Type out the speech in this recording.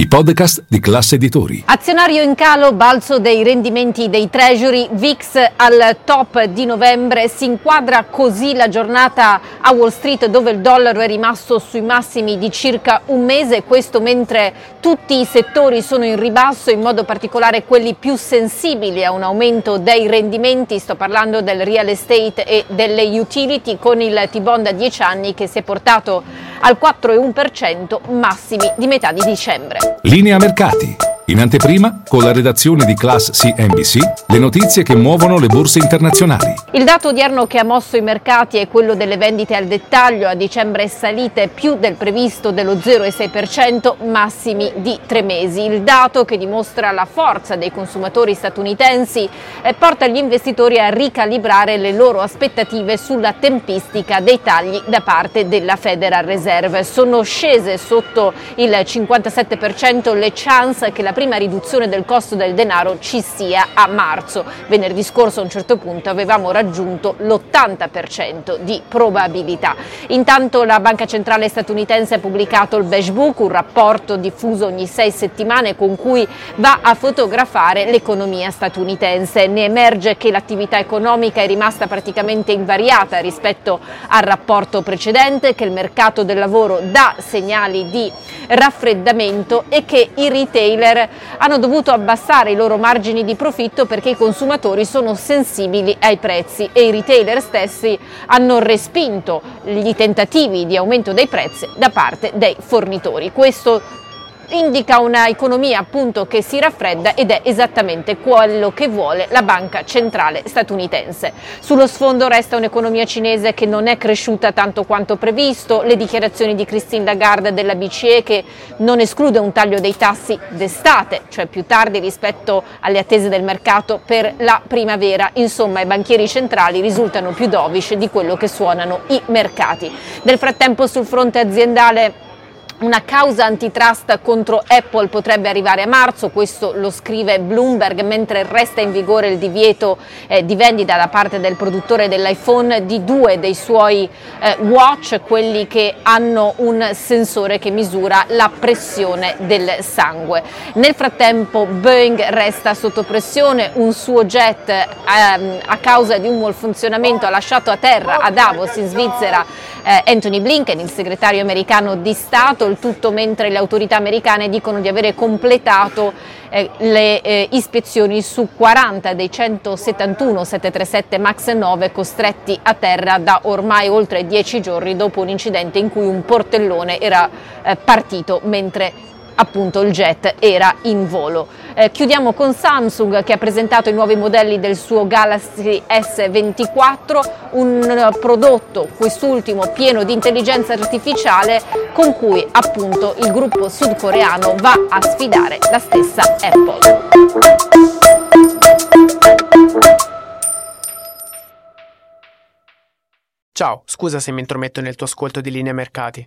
i podcast di classe editori. Azionario in calo, balzo dei rendimenti dei treasury, VIX al top di novembre, si inquadra così la giornata a Wall Street dove il dollaro è rimasto sui massimi di circa un mese, questo mentre tutti i settori sono in ribasso, in modo particolare quelli più sensibili a un aumento dei rendimenti, sto parlando del real estate e delle utility con il T-bond a 10 anni che si è portato al 4,1% massimi di metà di dicembre. Linea mercati. In anteprima, con la redazione di Class CNBC, le notizie che muovono le borse internazionali. Il dato odierno che ha mosso i mercati è quello delle vendite al dettaglio. A dicembre salite più del previsto dello 0,6%, massimi di tre mesi. Il dato che dimostra la forza dei consumatori statunitensi e porta gli investitori a ricalibrare le loro aspettative sulla tempistica dei tagli da parte della Federal Reserve. Sono scese sotto il 57% le chance che la prima riduzione del costo del denaro ci sia a marzo. Venerdì scorso a un certo punto avevamo raggiunto l'80% di probabilità. Intanto la Banca Centrale statunitense ha pubblicato il Beige Book, un rapporto diffuso ogni sei settimane con cui va a fotografare l'economia statunitense. Ne emerge che l'attività economica è rimasta praticamente invariata rispetto al rapporto precedente, che il mercato del lavoro dà segnali di raffreddamento e che i retailer hanno dovuto abbassare i loro margini di profitto perché i consumatori sono sensibili ai prezzi e i retailer stessi hanno respinto gli tentativi di aumento dei prezzi da parte dei fornitori. Questo indica una economia appunto che si raffredda ed è esattamente quello che vuole la banca centrale statunitense. Sullo sfondo resta un'economia cinese che non è cresciuta tanto quanto previsto, le dichiarazioni di Christine Lagarde della BCE che non esclude un taglio dei tassi d'estate, cioè più tardi rispetto alle attese del mercato per la primavera. Insomma, i banchieri centrali risultano più dovish di quello che suonano i mercati. Nel frattempo sul fronte aziendale una causa antitrust contro Apple potrebbe arrivare a marzo, questo lo scrive Bloomberg, mentre resta in vigore il divieto eh, di vendita da parte del produttore dell'iPhone di due dei suoi eh, watch, quelli che hanno un sensore che misura la pressione del sangue. Nel frattempo Boeing resta sotto pressione, un suo jet ehm, a causa di un malfunzionamento ha lasciato a terra a Davos in Svizzera Anthony Blinken, il segretario americano di Stato, il tutto mentre le autorità americane dicono di avere completato eh, le eh, ispezioni su 40 dei 171 737 MAX 9 costretti a terra da ormai oltre 10 giorni dopo un incidente in cui un portellone era eh, partito mentre appunto il jet era in volo. Eh, chiudiamo con Samsung che ha presentato i nuovi modelli del suo Galaxy S24, un prodotto, quest'ultimo pieno di intelligenza artificiale con cui appunto il gruppo sudcoreano va a sfidare la stessa Apple. Ciao, scusa se mi intrometto nel tuo ascolto di linea mercati.